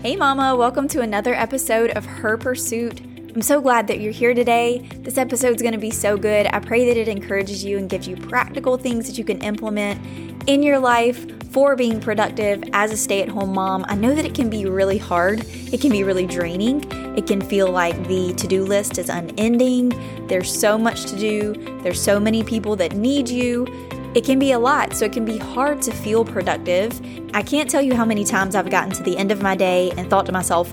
Hey, Mama, welcome to another episode of Her Pursuit. I'm so glad that you're here today. This episode is going to be so good. I pray that it encourages you and gives you practical things that you can implement in your life for being productive as a stay at home mom. I know that it can be really hard, it can be really draining. It can feel like the to do list is unending. There's so much to do, there's so many people that need you. It can be a lot, so it can be hard to feel productive. I can't tell you how many times I've gotten to the end of my day and thought to myself,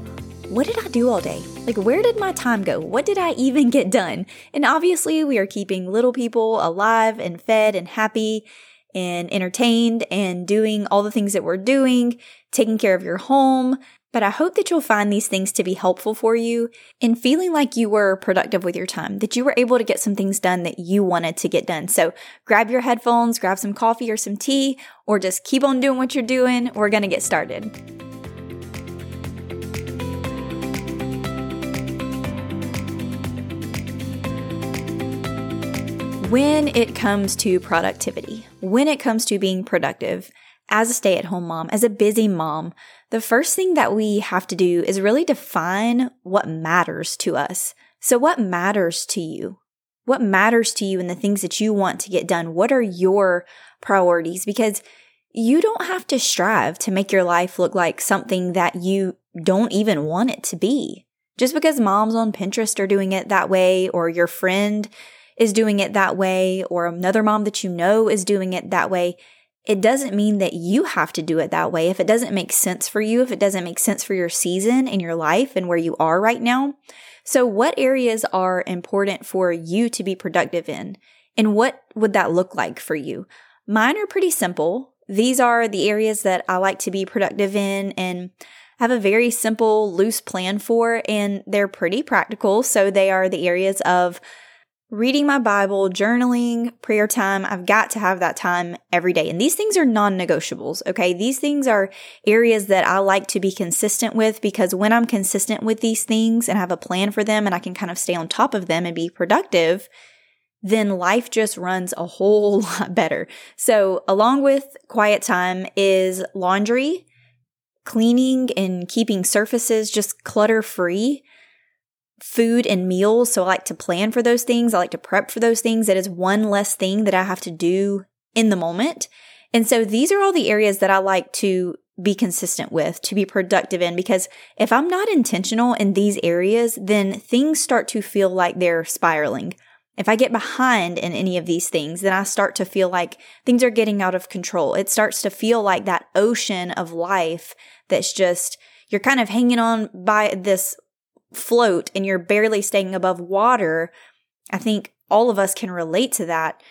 what did I do all day? Like, where did my time go? What did I even get done? And obviously, we are keeping little people alive and fed and happy and entertained and doing all the things that we're doing, taking care of your home, but I hope that you'll find these things to be helpful for you in feeling like you were productive with your time, that you were able to get some things done that you wanted to get done. So grab your headphones, grab some coffee or some tea, or just keep on doing what you're doing. We're going to get started. When it comes to productivity, when it comes to being productive, as a stay at home mom, as a busy mom, the first thing that we have to do is really define what matters to us. So, what matters to you? What matters to you and the things that you want to get done? What are your priorities? Because you don't have to strive to make your life look like something that you don't even want it to be. Just because moms on Pinterest are doing it that way, or your friend is doing it that way, or another mom that you know is doing it that way, it doesn't mean that you have to do it that way. If it doesn't make sense for you, if it doesn't make sense for your season and your life and where you are right now. So, what areas are important for you to be productive in? And what would that look like for you? Mine are pretty simple. These are the areas that I like to be productive in and I have a very simple, loose plan for, and they're pretty practical. So, they are the areas of reading my Bible, journaling, prayer time. I've got to have that time every day. And these things are non negotiables. Okay. These things are areas that I like to be consistent with because when I'm consistent with these things and have a plan for them and I can kind of stay on top of them and be productive, then life just runs a whole lot better. So along with quiet time is laundry, cleaning and keeping surfaces just clutter free food and meals. So I like to plan for those things. I like to prep for those things. It is one less thing that I have to do in the moment. And so these are all the areas that I like to be consistent with, to be productive in, because if I'm not intentional in these areas, then things start to feel like they're spiraling. If I get behind in any of these things, then I start to feel like things are getting out of control. It starts to feel like that ocean of life that's just, you're kind of hanging on by this float and you're barely staying above water, I think all of us can relate to that.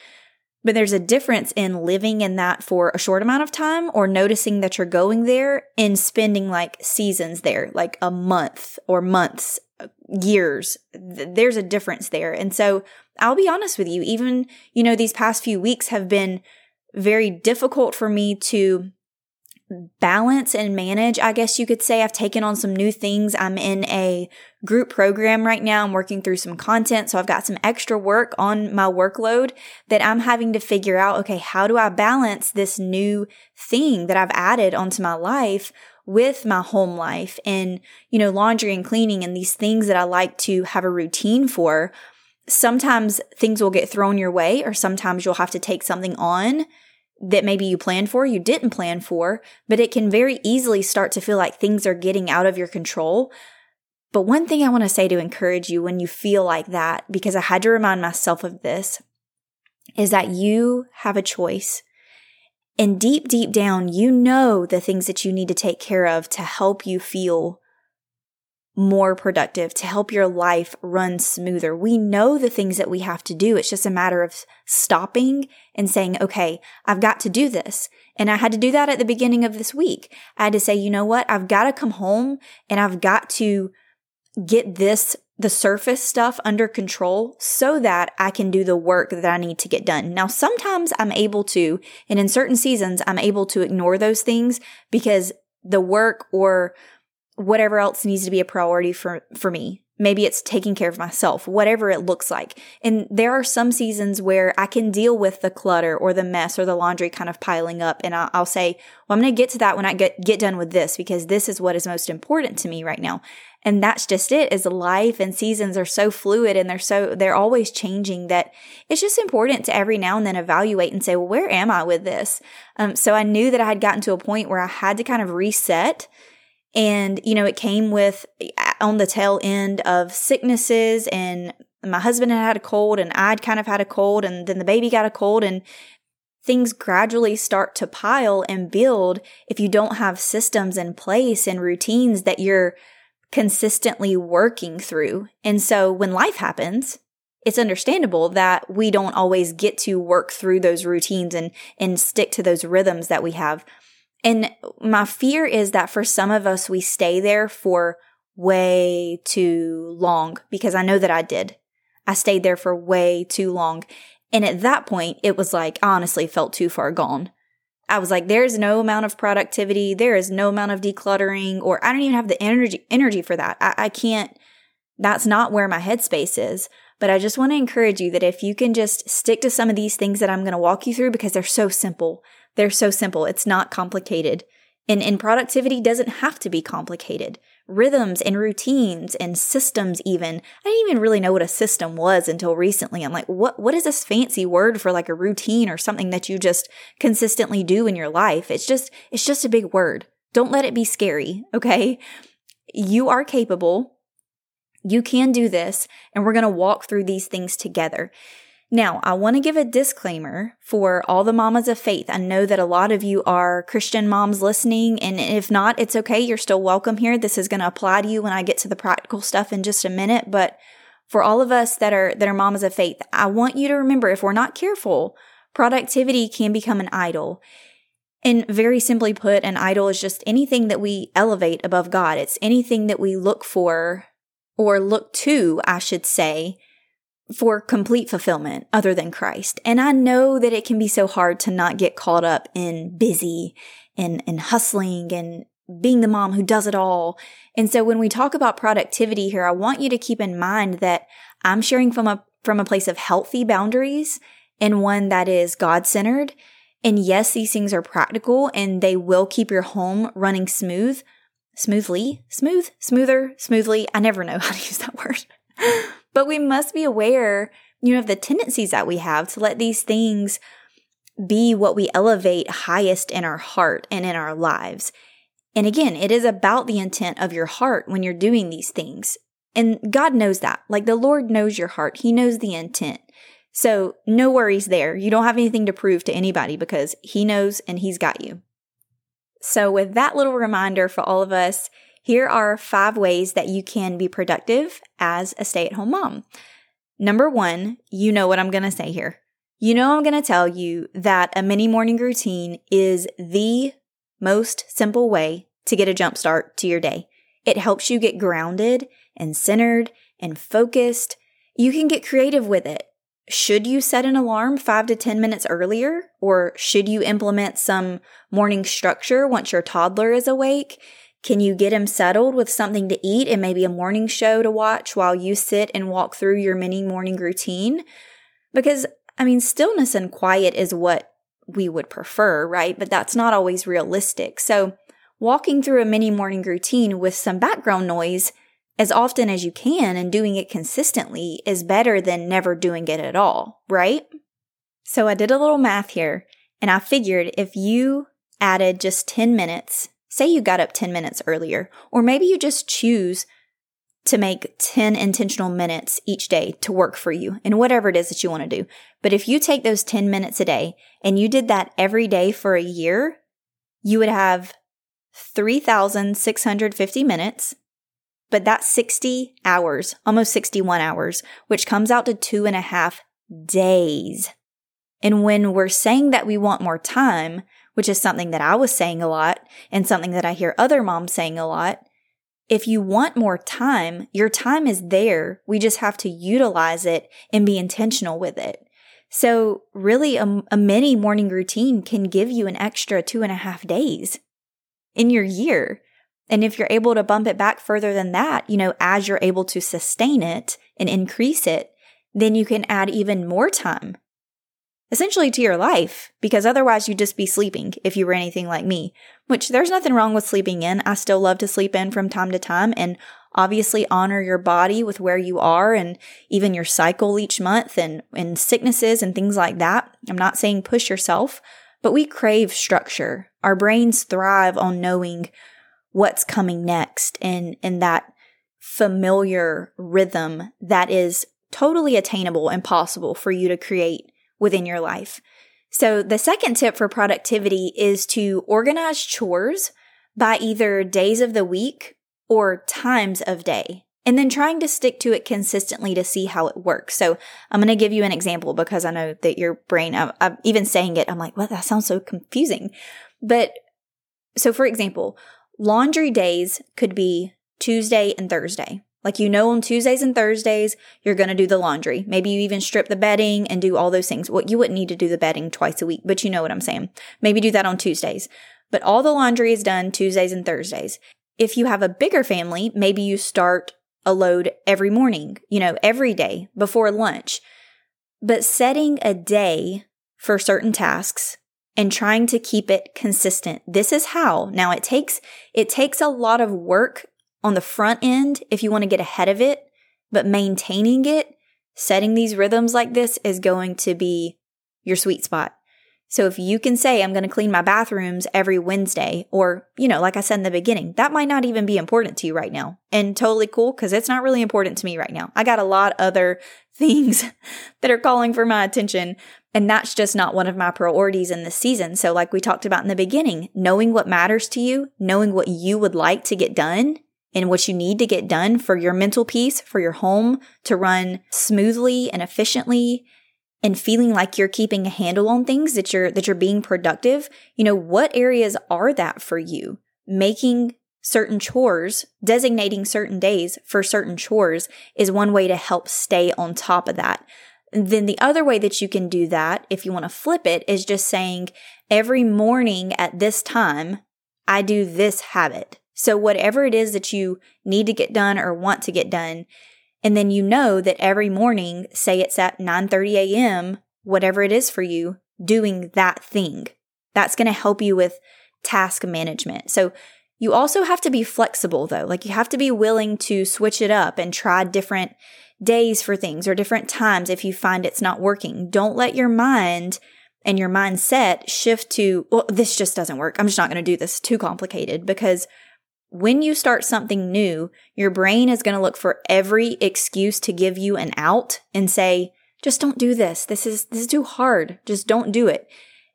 But there's a difference in living in that for a short amount of time or noticing that you're going there and spending like seasons there, like a month or months, years. There's a difference there. And so I'll be honest with you, even, you know, these past few weeks have been very difficult for me to balance and manage, I guess you could say. I've taken on some new things. I'm in a group program right now. I'm working through some content. So I've got some extra work on my workload that I'm having to figure out, okay, how do I balance this new thing that I've added onto my life with my home life and, you know, laundry and cleaning and these things that I like to have a routine for. Sometimes things will get thrown your way or sometimes you'll have to take something on that maybe you planned for, you didn't plan for, but it can very easily start to feel like things are getting out of your control. But one thing I want to say to encourage you when you feel like that, because I had to remind myself of this, is that you have a choice. And deep, deep down, you know the things that you need to take care of to help you feel more productive, to help your life run smoother. We know the things that we have to do. It's just a matter of stopping and saying, okay, I've got to do this. And I had to do that at the beginning of this week. I had to say, you know what? I've got to come home and I've got to get this, the surface stuff under control so that I can do the work that I need to get done. Now, sometimes I'm able to, and in certain seasons, I'm able to ignore those things because the work or whatever else needs to be a priority for, for me. Maybe it's taking care of myself, whatever it looks like. And there are some seasons where I can deal with the clutter or the mess or the laundry kind of piling up. And I'll, I'll say, well, I'm going to get to that when I get, get done with this because this is what is most important to me right now. And that's just it is life and seasons are so fluid and they're so, they're always changing that it's just important to every now and then evaluate and say, well, where am I with this? Um, so I knew that I had gotten to a point where I had to kind of reset and, you know, it came with uh, on the tail end of sicknesses and my husband had had a cold and I'd kind of had a cold and then the baby got a cold and things gradually start to pile and build if you don't have systems in place and routines that you're consistently working through. And so when life happens, it's understandable that we don't always get to work through those routines and and stick to those rhythms that we have. And my fear is that for some of us, we stay there for way too long because I know that I did. I stayed there for way too long. And at that point, it was like, I honestly felt too far gone. I was like, there's no amount of productivity. There is no amount of decluttering, or I don't even have the energy, energy for that. I, I can't, that's not where my headspace is. But I just want to encourage you that if you can just stick to some of these things that I'm going to walk you through because they're so simple. They're so simple. It's not complicated. And, and productivity doesn't have to be complicated. Rhythms and routines and systems even. I didn't even really know what a system was until recently. I'm like, what, what is this fancy word for like a routine or something that you just consistently do in your life? It's just, it's just a big word. Don't let it be scary. Okay. You are capable. You can do this and we're going to walk through these things together. Now, I want to give a disclaimer for all the mamas of faith. I know that a lot of you are Christian moms listening, and if not, it's okay. You're still welcome here. This is going to apply to you when I get to the practical stuff in just a minute. But for all of us that are that are mamas of faith, I want you to remember if we're not careful, productivity can become an idol. And very simply put, an idol is just anything that we elevate above God. It's anything that we look for or look to, I should say, for complete fulfillment other than Christ. And I know that it can be so hard to not get caught up in busy and, and hustling and being the mom who does it all. And so when we talk about productivity here, I want you to keep in mind that I'm sharing from a, from a place of healthy boundaries and one that is God centered. And yes, these things are practical and they will keep your home running smooth, smoothly, smooth, smoother, smoothly. I never know how to use that word. But we must be aware, you know, of the tendencies that we have to let these things be what we elevate highest in our heart and in our lives. And again, it is about the intent of your heart when you're doing these things. And God knows that. Like the Lord knows your heart. He knows the intent. So no worries there. You don't have anything to prove to anybody because He knows and He's got you. So with that little reminder for all of us, here are five ways that you can be productive as a stay at home mom. Number one, you know what I'm going to say here. You know, I'm going to tell you that a mini morning routine is the most simple way to get a jump start to your day. It helps you get grounded and centered and focused. You can get creative with it. Should you set an alarm five to 10 minutes earlier? Or should you implement some morning structure once your toddler is awake? Can you get him settled with something to eat and maybe a morning show to watch while you sit and walk through your mini morning routine? Because, I mean, stillness and quiet is what we would prefer, right? But that's not always realistic. So, walking through a mini morning routine with some background noise as often as you can and doing it consistently is better than never doing it at all, right? So, I did a little math here and I figured if you added just 10 minutes Say you got up 10 minutes earlier, or maybe you just choose to make 10 intentional minutes each day to work for you in whatever it is that you want to do. But if you take those 10 minutes a day and you did that every day for a year, you would have 3,650 minutes, but that's 60 hours, almost 61 hours, which comes out to two and a half days. And when we're saying that we want more time, which is something that I was saying a lot and something that I hear other moms saying a lot. If you want more time, your time is there. We just have to utilize it and be intentional with it. So, really, a, a mini morning routine can give you an extra two and a half days in your year. And if you're able to bump it back further than that, you know, as you're able to sustain it and increase it, then you can add even more time essentially to your life because otherwise you'd just be sleeping if you were anything like me, which there's nothing wrong with sleeping in. I still love to sleep in from time to time and obviously honor your body with where you are and even your cycle each month and, and sicknesses and things like that. I'm not saying push yourself, but we crave structure. Our brains thrive on knowing what's coming next and, and that familiar rhythm that is totally attainable and possible for you to create within your life. So the second tip for productivity is to organize chores by either days of the week or times of day and then trying to stick to it consistently to see how it works. So I'm going to give you an example because I know that your brain, I'm, I'm even saying it, I'm like, well, that sounds so confusing. But so for example, laundry days could be Tuesday and Thursday. Like you know, on Tuesdays and Thursdays, you're going to do the laundry. Maybe you even strip the bedding and do all those things. Well, you wouldn't need to do the bedding twice a week, but you know what I'm saying. Maybe do that on Tuesdays. But all the laundry is done Tuesdays and Thursdays. If you have a bigger family, maybe you start a load every morning, you know, every day before lunch. But setting a day for certain tasks and trying to keep it consistent. This is how. Now it takes it takes a lot of work on the front end if you want to get ahead of it, but maintaining it, setting these rhythms like this is going to be your sweet spot. So if you can say, I'm going to clean my bathrooms every Wednesday, or, you know, like I said in the beginning, that might not even be important to you right now. And totally cool because it's not really important to me right now. I got a lot other things that are calling for my attention. And that's just not one of my priorities in this season. So, like we talked about in the beginning, knowing what matters to you, knowing what you would like to get done, and what you need to get done for your mental peace, for your home to run smoothly and efficiently and feeling like you're keeping a handle on things that you're that you're being productive, you know, what areas are that for you? Making certain chores, designating certain days for certain chores is one way to help stay on top of that. Then the other way that you can do that, if you want to flip it, is just saying every morning at this time, I do this habit. So whatever it is that you need to get done or want to get done, and then you know that every morning, say it's at 9:30 a.m., whatever it is for you, doing that thing. That's going to help you with task management. So you also have to be flexible though. Like you have to be willing to switch it up and try different days for things or different times if you find it's not working. Don't let your mind and your mindset shift to, well, this just doesn't work. I'm just not going to do this. Too complicated because when you start something new, your brain is going to look for every excuse to give you an out and say, just don't do this. This is, this is too hard. Just don't do it.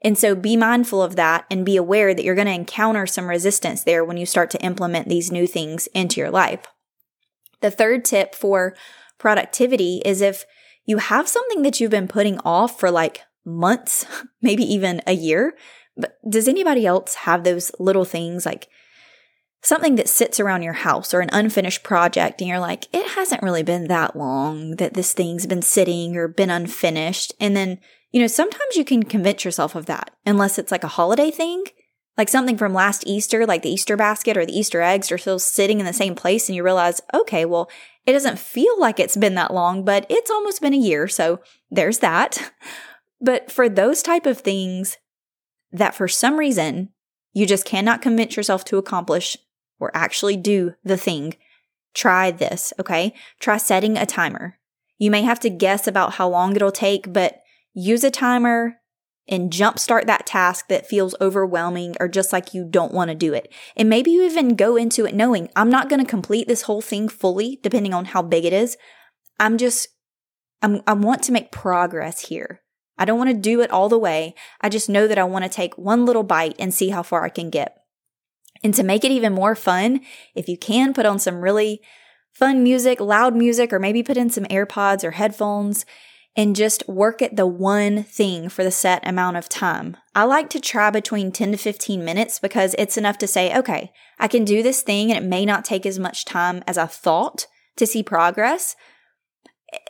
And so be mindful of that and be aware that you're going to encounter some resistance there when you start to implement these new things into your life. The third tip for productivity is if you have something that you've been putting off for like months, maybe even a year, but does anybody else have those little things like something that sits around your house or an unfinished project and you're like, it hasn't really been that long that this thing's been sitting or been unfinished. And then, you know, sometimes you can convince yourself of that unless it's like a holiday thing, like something from last Easter, like the Easter basket or the Easter eggs are still sitting in the same place and you realize, okay, well, it doesn't feel like it's been that long, but it's almost been a year. So there's that. But for those type of things that for some reason you just cannot convince yourself to accomplish or actually do the thing, try this, okay? Try setting a timer. You may have to guess about how long it'll take, but use a timer and jumpstart that task that feels overwhelming or just like you don't want to do it. And maybe you even go into it knowing I'm not going to complete this whole thing fully, depending on how big it is. I'm just, I'm, I want to make progress here. I don't want to do it all the way. I just know that I want to take one little bite and see how far I can get. And to make it even more fun, if you can put on some really fun music, loud music, or maybe put in some AirPods or headphones and just work at the one thing for the set amount of time. I like to try between 10 to 15 minutes because it's enough to say, okay, I can do this thing and it may not take as much time as I thought to see progress.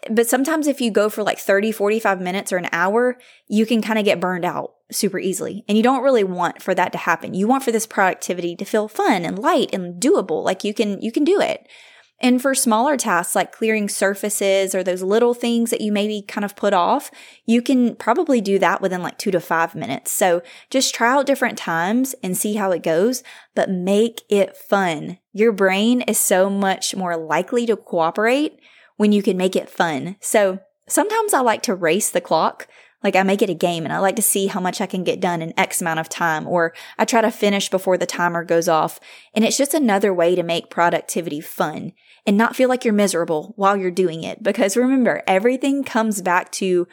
But sometimes if you go for like 30, 45 minutes or an hour, you can kind of get burned out super easily. And you don't really want for that to happen. You want for this productivity to feel fun and light and doable. Like you can, you can do it. And for smaller tasks like clearing surfaces or those little things that you maybe kind of put off, you can probably do that within like two to five minutes. So just try out different times and see how it goes, but make it fun. Your brain is so much more likely to cooperate when you can make it fun. So sometimes I like to race the clock. Like I make it a game and I like to see how much I can get done in X amount of time, or I try to finish before the timer goes off. And it's just another way to make productivity fun and not feel like you're miserable while you're doing it. Because remember, everything comes back to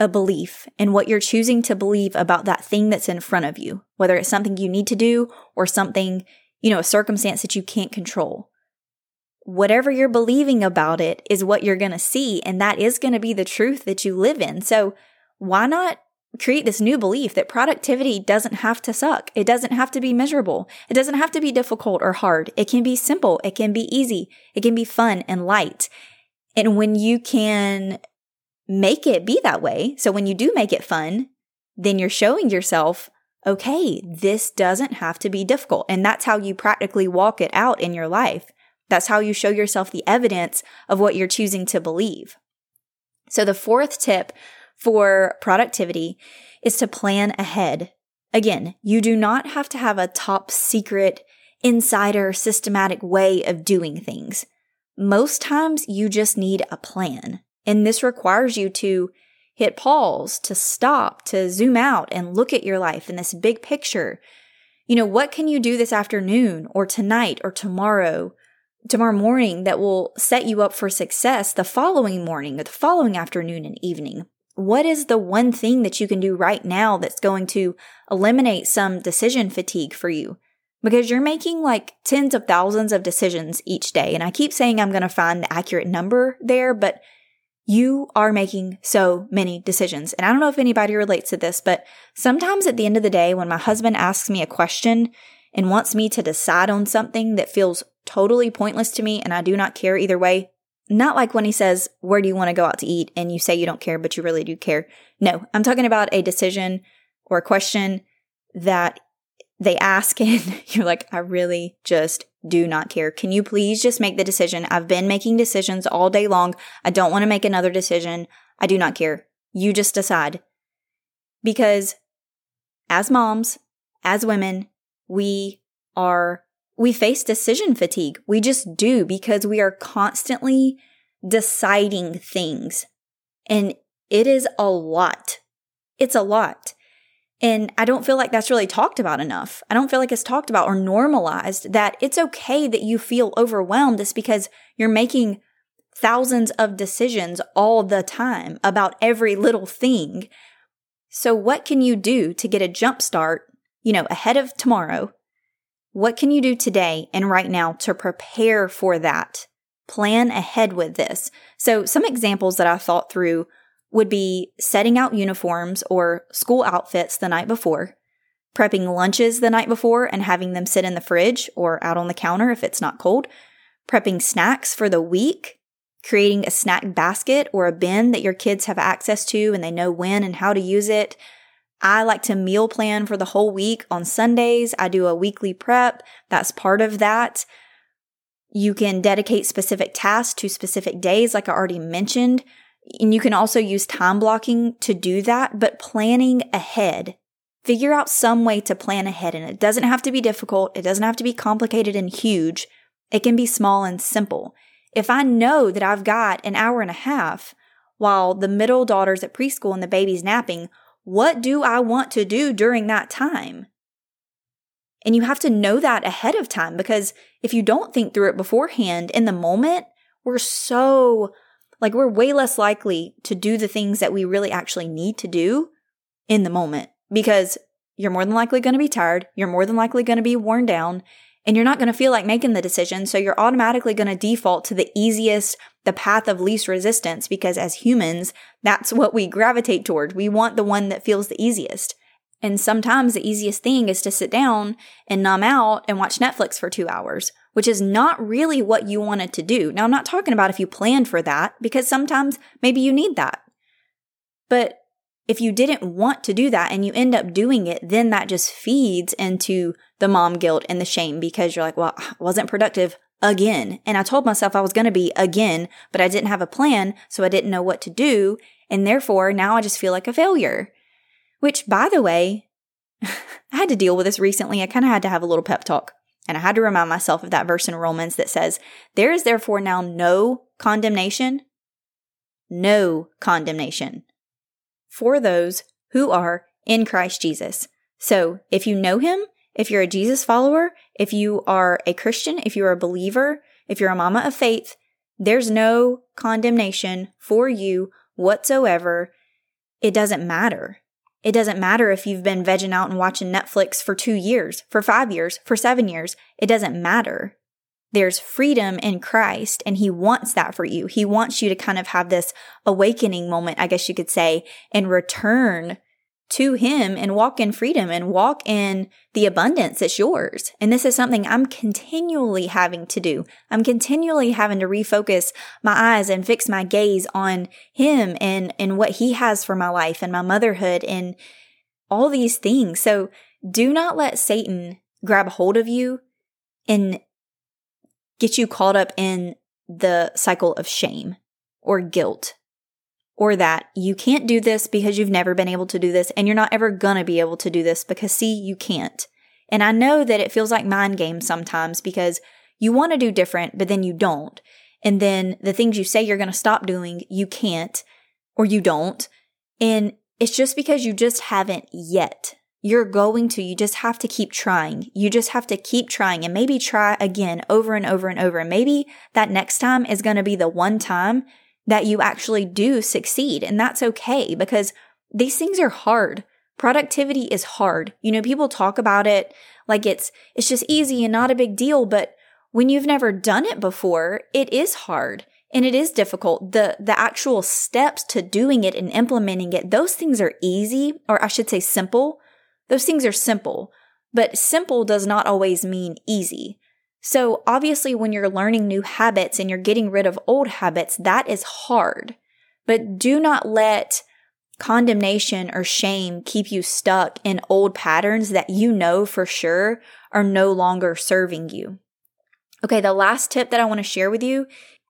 a belief and what you're choosing to believe about that thing that's in front of you, whether it's something you need to do or something, you know, a circumstance that you can't control. Whatever you're believing about it is what you're going to see, and that is going to be the truth that you live in. So, why not create this new belief that productivity doesn't have to suck. It doesn't have to be miserable. It doesn't have to be difficult or hard. It can be simple. It can be easy. It can be fun and light. And when you can make it be that way, so when you do make it fun, then you're showing yourself, okay, this doesn't have to be difficult. And that's how you practically walk it out in your life. That's how you show yourself the evidence of what you're choosing to believe. So the fourth tip for productivity is to plan ahead. Again, you do not have to have a top secret, insider, systematic way of doing things. Most times you just need a plan. And this requires you to hit pause, to stop, to zoom out and look at your life in this big picture. You know, what can you do this afternoon or tonight or tomorrow, tomorrow morning that will set you up for success the following morning or the following afternoon and evening? What is the one thing that you can do right now that's going to eliminate some decision fatigue for you? Because you're making like tens of thousands of decisions each day. And I keep saying I'm going to find the accurate number there, but you are making so many decisions. And I don't know if anybody relates to this, but sometimes at the end of the day, when my husband asks me a question and wants me to decide on something that feels totally pointless to me and I do not care either way, not like when he says, Where do you want to go out to eat? and you say you don't care, but you really do care. No, I'm talking about a decision or a question that they ask, and you're like, I really just do not care. Can you please just make the decision? I've been making decisions all day long. I don't want to make another decision. I do not care. You just decide. Because as moms, as women, we are we face decision fatigue. We just do because we are constantly deciding things. And it is a lot. It's a lot. And I don't feel like that's really talked about enough. I don't feel like it's talked about or normalized that it's okay that you feel overwhelmed just because you're making thousands of decisions all the time about every little thing. So what can you do to get a jump start, you know, ahead of tomorrow what can you do today and right now to prepare for that? Plan ahead with this. So, some examples that I thought through would be setting out uniforms or school outfits the night before, prepping lunches the night before and having them sit in the fridge or out on the counter if it's not cold, prepping snacks for the week, creating a snack basket or a bin that your kids have access to and they know when and how to use it, I like to meal plan for the whole week on Sundays. I do a weekly prep. That's part of that. You can dedicate specific tasks to specific days, like I already mentioned. And you can also use time blocking to do that, but planning ahead. Figure out some way to plan ahead, and it doesn't have to be difficult. It doesn't have to be complicated and huge. It can be small and simple. If I know that I've got an hour and a half while the middle daughter's at preschool and the baby's napping, what do I want to do during that time? And you have to know that ahead of time because if you don't think through it beforehand in the moment, we're so like we're way less likely to do the things that we really actually need to do in the moment because you're more than likely going to be tired. You're more than likely going to be worn down and you're not going to feel like making the decision. So you're automatically going to default to the easiest, the path of least resistance, because as humans, that's what we gravitate toward. We want the one that feels the easiest. And sometimes the easiest thing is to sit down and numb out and watch Netflix for two hours, which is not really what you wanted to do. Now, I'm not talking about if you planned for that, because sometimes maybe you need that. But if you didn't want to do that and you end up doing it, then that just feeds into the mom guilt and the shame because you're like, well, I wasn't productive again. And I told myself I was going to be again, but I didn't have a plan. So I didn't know what to do. And therefore now I just feel like a failure. Which, by the way, I had to deal with this recently. I kind of had to have a little pep talk. And I had to remind myself of that verse in Romans that says, There is therefore now no condemnation, no condemnation for those who are in Christ Jesus. So if you know him, if you're a Jesus follower, if you are a Christian, if you're a believer, if you're a mama of faith, there's no condemnation for you whatsoever. It doesn't matter. It doesn't matter if you've been vegging out and watching Netflix for two years, for five years, for seven years. It doesn't matter there's freedom in Christ and he wants that for you. He wants you to kind of have this awakening moment, I guess you could say, and return to him and walk in freedom and walk in the abundance that's yours. And this is something I'm continually having to do. I'm continually having to refocus my eyes and fix my gaze on him and, and what he has for my life and my motherhood and all these things. So do not let Satan grab hold of you and get you caught up in the cycle of shame or guilt or that you can't do this because you've never been able to do this and you're not ever gonna be able to do this because see, you can't. And I know that it feels like mind games sometimes because you want to do different, but then you don't. And then the things you say you're going to stop doing, you can't or you don't. And it's just because you just haven't yet. You're going to, you just have to keep trying. You just have to keep trying and maybe try again over and over and over. And maybe that next time is going to be the one time that you actually do succeed. And that's okay because these things are hard. Productivity is hard. You know, people talk about it like it's, it's just easy and not a big deal. But when you've never done it before, it is hard and it is difficult. The, the actual steps to doing it and implementing it, those things are easy, or I should say simple. Those things are simple, but simple does not always mean easy. So obviously, when you're learning new habits and you're getting rid of old habits, that is hard. But do not let condemnation or shame keep you stuck in old patterns that you know for sure are no longer serving you. Okay, the last tip that I want to share with you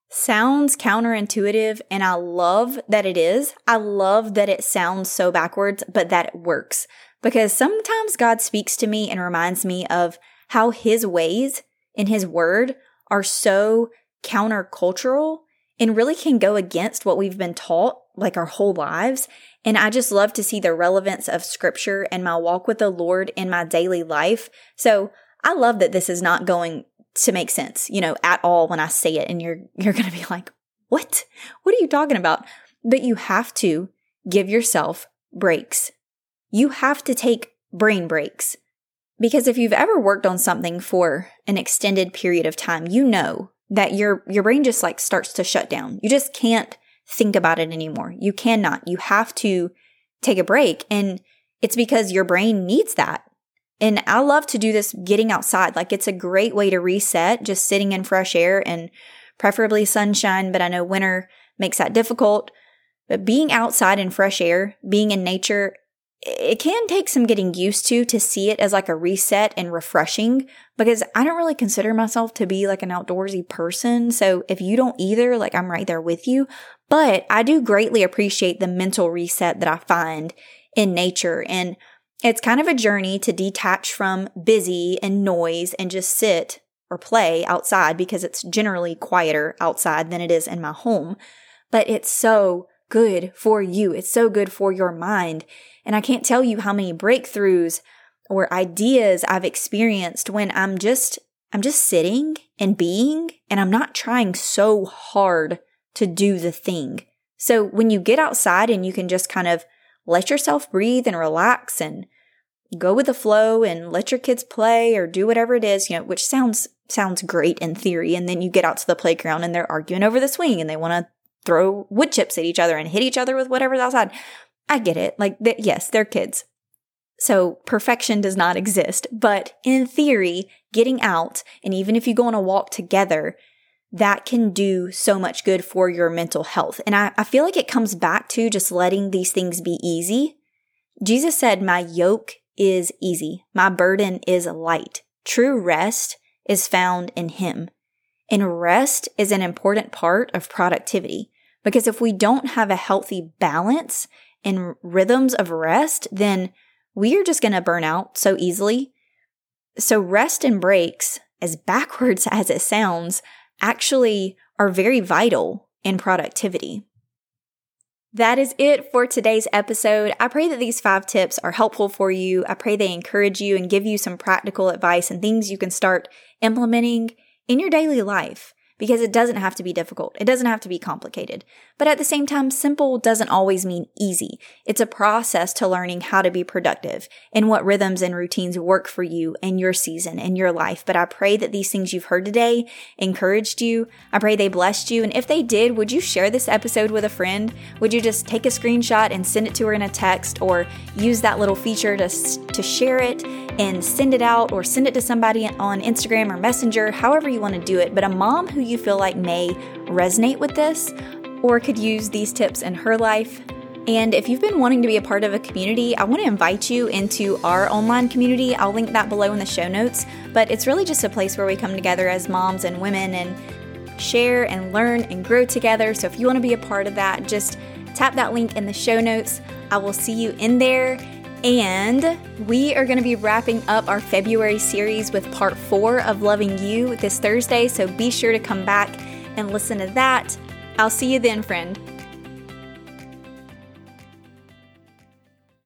sounds counterintuitive, and I love that it is. I love that it sounds so backwards, but that it works because sometimes God speaks to me and reminds me of how his ways in his word are so countercultural and really can go against what we've been taught like our whole lives. And I just love to see the relevance of scripture and my walk with the Lord in my daily life. So I love that this is not going to make sense, you know, at all when I say it. And you're, you're going to be like, what? What are you talking about? But you have to give yourself breaks you have to take brain breaks. Because if you've ever worked on something for an extended period of time, you know that your your brain just like starts to shut down. You just can't think about it anymore. You cannot. You have to take a break and it's because your brain needs that. And I love to do this getting outside. Like it's a great way to reset, just sitting in fresh air and preferably sunshine, but I know winter makes that difficult. But being outside in fresh air, being in nature, it can take some getting used to to see it as like a reset and refreshing because I don't really consider myself to be like an outdoorsy person. So if you don't either, like I'm right there with you. But I do greatly appreciate the mental reset that I find in nature. And it's kind of a journey to detach from busy and noise and just sit or play outside because it's generally quieter outside than it is in my home. But it's so good for you. It's so good for your mind. And I can't tell you how many breakthroughs or ideas I've experienced when I'm just I'm just sitting and being and I'm not trying so hard to do the thing. So when you get outside and you can just kind of let yourself breathe and relax and go with the flow and let your kids play or do whatever it is, you know, which sounds sounds great in theory and then you get out to the playground and they're arguing over the swing and they want to throw wood chips at each other and hit each other with whatever's outside. I get it. Like, they, yes, they're kids. So perfection does not exist. But in theory, getting out, and even if you go on a walk together, that can do so much good for your mental health. And I, I feel like it comes back to just letting these things be easy. Jesus said, My yoke is easy, my burden is light. True rest is found in Him. And rest is an important part of productivity because if we don't have a healthy balance and rhythms of rest, then we are just going to burn out so easily. So, rest and breaks, as backwards as it sounds, actually are very vital in productivity. That is it for today's episode. I pray that these five tips are helpful for you. I pray they encourage you and give you some practical advice and things you can start implementing in your daily life because it doesn't have to be difficult. It doesn't have to be complicated. But at the same time, simple doesn't always mean easy. It's a process to learning how to be productive and what rhythms and routines work for you in your season, and your life. But I pray that these things you've heard today encouraged you. I pray they blessed you. And if they did, would you share this episode with a friend? Would you just take a screenshot and send it to her in a text or use that little feature to, to share it and send it out or send it to somebody on Instagram or Messenger, however you want to do it. But a mom who you feel like may resonate with this or could use these tips in her life. And if you've been wanting to be a part of a community, I want to invite you into our online community. I'll link that below in the show notes. But it's really just a place where we come together as moms and women and share and learn and grow together. So if you want to be a part of that, just tap that link in the show notes. I will see you in there. And we are going to be wrapping up our February series with part four of Loving You this Thursday. So be sure to come back and listen to that. I'll see you then, friend.